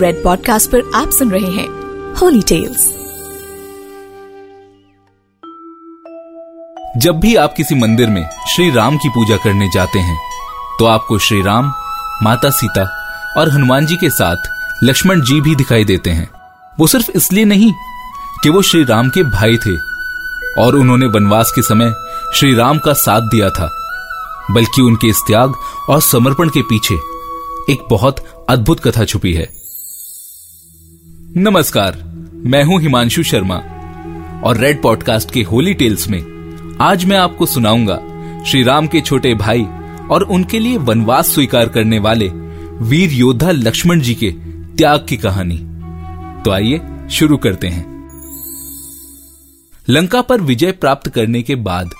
Red podcast पर आप सुन रहे हैं होली टेल्स जब भी आप किसी मंदिर में श्री राम की पूजा करने जाते हैं तो आपको श्री राम, माता सीता और हनुमान जी के साथ लक्ष्मण जी भी दिखाई देते हैं। वो सिर्फ़ इसलिए नहीं कि वो श्री राम के भाई थे और उन्होंने वनवास के समय श्री राम का साथ दिया था, बल्कि उनके इस त्याग और समर्पण के पीछे एक बहुत अद्भुत कथा छुपी है। नमस्कार, मैं हूँ हिमांशु शर्मा। और रेड पॉडकास्ट के होली टेल्स में आज मैं आपको सुनाऊँगा श्री राम के छोटे भाई और उनके लिए वनवास स्वीकार करने वाले वीर योद्धा लक्ष्मण जी के त्याग की कहानी। तो आइए, शुरू करते हैं। लंका पर विजय प्राप्त करने के बाद,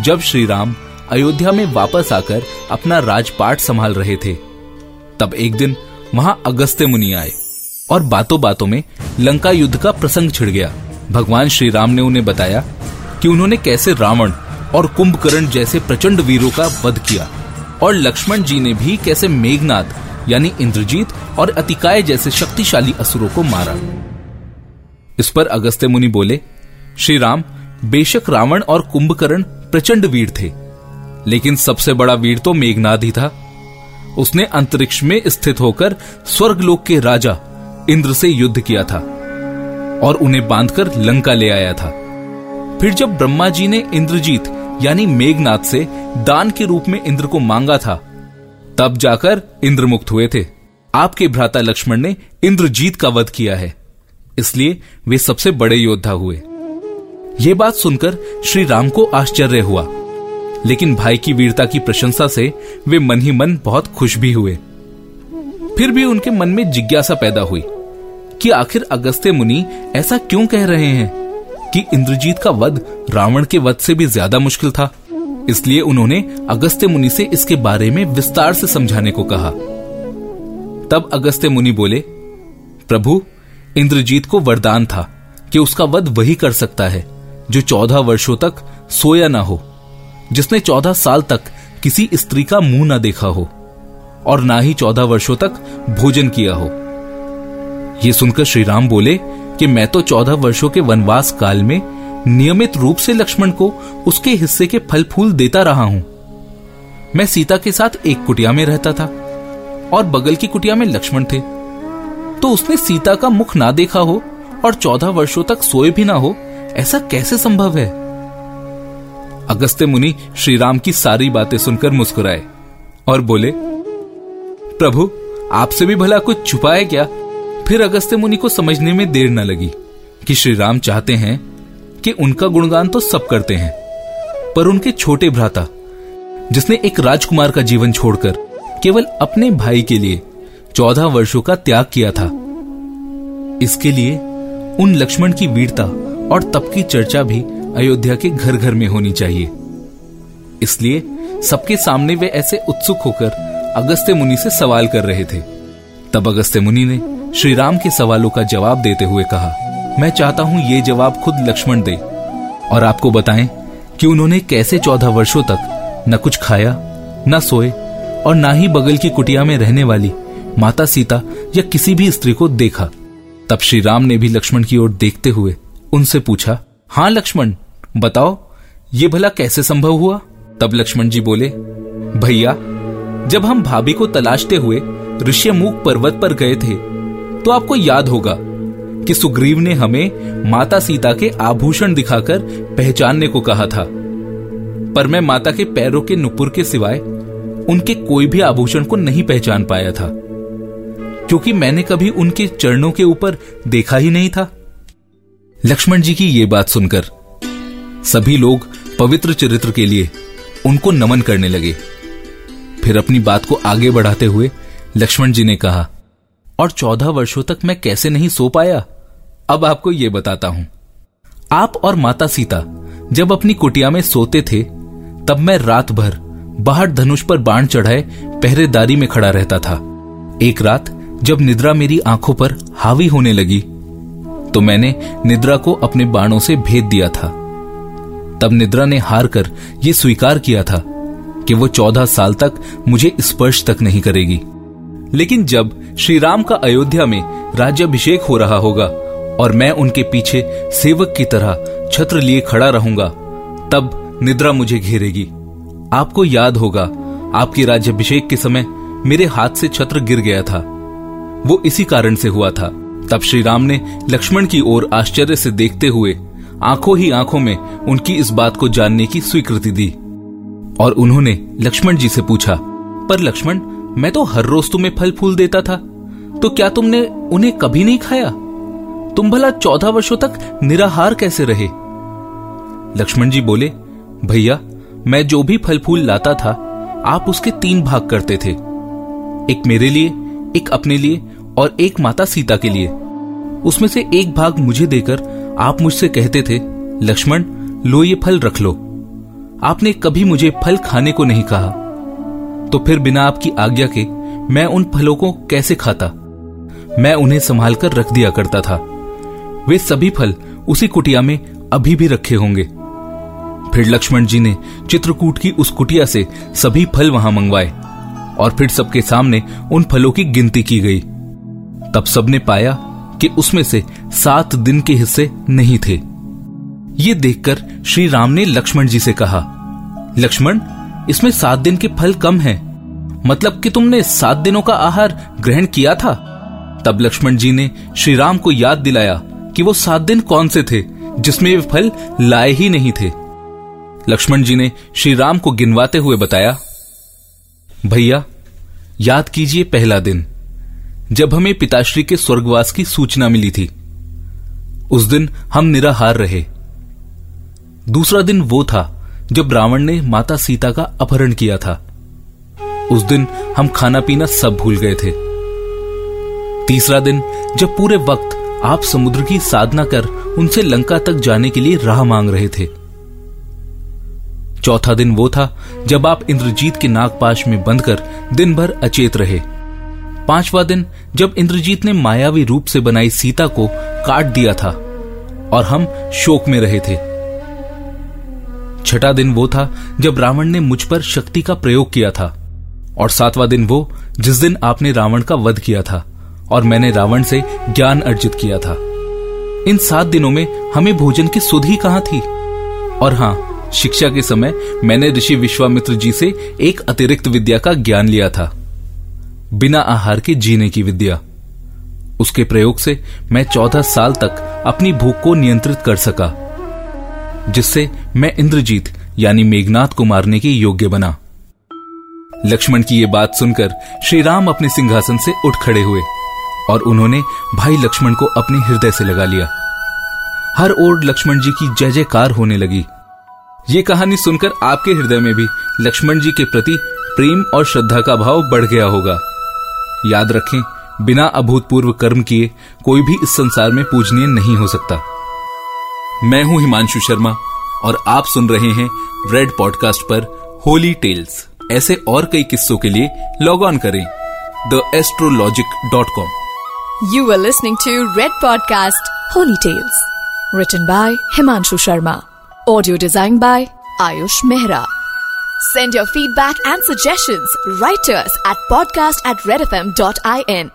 जब श्री राम अयोध्या में वापस आकर अपना राजपाट संभाल रहे थे, तब एक दिन वहाँ अगस्त्य मुनि आए। और बातों बातों में लंका युद्ध का प्रसंग छिड़ गया। भगवान श्री राम ने उन्हें बताया कि उन्होंने कैसे रावण और कुंभकर्ण जैसे प्रचंड वीरों का वध किया और लक्ष्मण जी ने भी कैसे मेघनाथ यानी इंद्रजीत और अतिकाय जैसे शक्तिशाली असुरों को मारा। इस पर अगस्त्य मुनि बोले, श्री राम, बेशक रावण और कुंभकर्ण प्रचंड वीर थे, लेकिन सबसे बड़ा वीर तो मेघनाथ ही था। उसने अंतरिक्ष में स्थित होकर स्वर्गलोक के राजा इंद्र से युद्ध किया था और उन्हें बांधकर लंका ले आया था। फिर जब ब्रह्मा जी ने इंद्रजीत, यानी मेघनाथ से दान के रूप में इंद्र को मांगा था, तब जाकर इंद्र मुक्त हुए थे। आपके भ्राता लक्ष्मण ने इंद्रजीत का वध किया है, इसलिए वे सबसे बड़े योद्धा हुए। ये बात सुनकर श्री राम को आश्चर्य हुआ, लेकिन भाई की वीरता की प्रशंसा से वे मन ही मन बहुत खुश भी हुए। फिर भी उनके मन में जिज्ञासा पैदा हुई। कि आखिर अगस्त्य मुनि ऐसा क्यों कह रहे हैं? कि इंद्रजीत का वध रावण के वध से भी ज़्यादा मुश्किल था। इसलिए उन्होंने अगस्त्य मुनि से इसके बारे में विस्तार से समझाने को कहा। तब अगस्त्य मुनि बोले, प्रभु, इंद्रजीत को वरदान था कि उसका वध वही कर सकता है, जो चौदह वर्षों तक सोया ना हो, जिसने चौदह साल तक किसी स्त्री का मुँह ना देखा हो, और ना ही चौदह वर्षों तक भोजन किया हो। ये सुनकर श्री राम बोले कि मैं तो चौदह वर्षों के वनवास काल में नियमित रूप से लक्ष्मण को उसके हिस्से के फल फूल देता रहा हूँ। मैं सीता के साथ एक कुटिया में रहता था और बगल की कुटिया में लक्ष्मण थे। तो उसने सीता का मुख ना देखा हो और चौदह वर्षों तक सोए भी ना हो, ऐसा कैसे संभव है? अगस्त्य मुनि श्री राम की सारी बातें सुनकर मुस्कुराए और बोले, प्रभु, आपसे भी भला कुछ छुपा है क्या? फिर अगस्त्य मुनि को समझने में देर न लगी कि श्री राम चाहते हैं कि उनका गुणगान तो सब करते हैं, पर उनके छोटे भ्राता, जिसने एक राजकुमार का जीवन छोड़कर केवल अपने भाई के लिए चौदह वर्षों का त्याग किया था, इसके लिए उन लक्ष्मण की वीरता और तप की चर्चा भी अयोध्या के घर घर में होनी चाहिए। इसलिए सबके सामने वे ऐसे उत्सुक होकर अगस्त्य मुनि से सवाल कर रहे थे। तब अगस्त्य मुनि ने श्री राम के सवालों का जवाब देते हुए कहा, मैं चाहता हूँ ये जवाब खुद लक्ष्मण दे और आपको बताएँ कि उन्होंने कैसे चौदह वर्षों तक न कुछ खाया, न सोए और न ही बगल की कुटिया में रहने वाली माता सीता या किसी भी स्त्री को देखा। तब श्री राम ने भी लक्ष्मण की ओर देखते हुए उनसे पूछा हाँ लक्ष्मण, बताओ, ये भला कैसे संभव हुआ? तब लक्ष्मण जी बोले, भैया, जब हम भाभी को तलाशते हुए ऋष्यमुख पर्वत पर गए थे तो आपको याद होगा कि सुग्रीव ने हमें माता सीता के आभूषण दिखाकर पहचानने को कहा था। पर मैं माता के पैरों के नुपुर के सिवाय उनके कोई भी आभूषण को नहीं पहचान पाया था, क्योंकि मैंने कभी उनके चरणों के ऊपर देखा ही नहीं था। लक्ष्मण जी की ये बात सुनकर सभी लोग पवित्र चरित्र के लिए उनको नमन करने लगे। फिर अपनी बात को आगे बढ़ाते हुए लक्ष्मण जी ने कहा और चौदह वर्षों तक मैं कैसे नहीं सो पाया? अब आपको यह बताता हूँ। आप और माता सीता, जब अपनी कुटिया में सोते थे, तब मैं रात भर बाहर धनुष पर बाण चढ़ाए पहरेदारी में खड़ा रहता था। एक रात, जब निद्रा मेरी आँखों पर हावी होने लगी तो मैंने निद्रा को अपने बाणों से भेद दिया था। तब निद्रा ने हार कर यह स्वीकार किया था कि वो चौदह साल तक मुझे स्पर्श तक नहीं करेगी। लेकिन जब श्री राम का अयोध्या में राज्याभिषेक हो रहा होगा और मैं उनके पीछे सेवक की तरह छत्र लिए खड़ा रहूँगा, तब निद्रा मुझे घेरेगी। आपको याद होगा, आपके राज्याभिषेक के समय मेरे हाथ से छत्र गिर गया था। वो इसी कारण से हुआ था। तब श्री राम ने लक्ष्मण की ओर आश्चर्य से देखते हुए आँखों ही आँखों में उनकी इस बात को जानने की स्वीकृति दी। और उन्होंने लक्ष्मण जी से पूछा, पर लक्ष्मण मैं तो हर रोज तुम्हें फल फूल देता था। तो क्या तुमने उन्हें कभी नहीं खाया? तुम भला चौदह वर्षों तक निराहार कैसे रहे? लक्ष्मण जी बोले, भैया, मैं जो भी फल फूल लाता था, आप उसके तीन भाग करते थे। एक मेरे लिए, एक अपने लिए और एक माता सीता के लिए। उसमें से एक भाग मुझे देकर आप मुझसे कहते थे, लक्ष्मण, लो ये फल रख लो। आपने कभी मुझे फल खाने को नहीं कहा। तो फिर बिना आपकी आज्ञा के मैं उन फलों को कैसे खाता? मैं उन्हें संभाल कर रख दिया करता था। वे सभी फल उसी कुटिया में अभी भी रखे होंगे। फिर लक्ष्मण जी ने चित्रकूट की उस कुटिया से सभी फल वहाँ मंगवाए और फिर सबके सामने उन फलों की गिनती की गई। तब सबने पाया कि उसमें से सात दिन के हिस्से नहीं थे। ये देखकर श्री राम ने लक्ष्मण जी से कहा, लक्ष्मण इसमें सात दिन के फल कम हैं। मतलब कि तुमने सात दिनों का आहार ग्रहण किया था? तब लक्ष्मण जी ने श्री राम को याद दिलाया कि वो सात दिन कौन से थे, जिसमें वे फल लाए ही नहीं थे। लक्ष्मण जी ने श्री राम को गिनवाते हुए बताया, भैया, याद कीजिए पहला दिन, जब हमें पिताश्री के स्वर्गवास की सूचना मिली थी। उस दिन हम निराहार रहे। दूसरा दिन वो था जब रावण ने माता सीता का अपहरण किया था। उस दिन हम खाना पीना सब भूल गए थे। तीसरा दिन, जब पूरे वक्त आप समुद्र की साधना कर उनसे लंका तक जाने के लिए राह मांग रहे थे। चौथा दिन वो था, जब आप इंद्रजीत के नागपाश में बंद कर दिन भर अचेत रहे। पांचवा दिन, जब इंद्रजीत ने मायावी रूप से बनाई सीता को काट दिया था और हम शोक में रहे थे। छठा दिन वो था जब रावण ने मुझ पर शक्ति का प्रयोग किया था। और सातवां दिन वो, जिस दिन आपने रावण का वध किया था, और मैंने रावण से ज्ञान अर्जित किया था। इन सात दिनों में हमें भोजन की सुध ही कहाँ थी? और हाँ शिक्षा के समय मैंने ऋषि विश्वामित्र जी से एक अतिरिक्त विद्या का ज्ञान लिया था। बिना आहार के जीने की विद्या। उसके प्रयोग से मैं चौदह साल तक अपनी भूख को नियंत्रित कर सका। जिससे मैं इंद्रजीत, यानी मेघनाथ को मारने के योग्य बना। लक्ष्मण की ये बात सुनकर श्री राम अपने सिंहासन से उठ खड़े हुए और उन्होंने भाई लक्ष्मण को अपने हृदय से लगा लिया। हर ओर लक्ष्मण जी की जय जयकार होने लगी। ये कहानी सुनकर आपके हृदय में भी लक्ष्मण जी के प्रति प्रेम और श्रद्धा का भाव बढ़ गया होगा। याद रखें, बिना अभूतपूर्व कर्म किए कोई भी इस संसार में पूजनीय नहीं हो सकता। मैं हूँ हिमांशु शर्मा और आप सुन रहे हैं रेड पॉडकास्ट पर होली टेल्स ऐसे और कई किस्सों के लिए लॉग ऑन करें the astrologic dot com you are listening to red podcast holy tales written by Himanshu Sharma audio design by Ayush Mehra Send your feedback and suggestions. Right to us at podcast at redfm.in.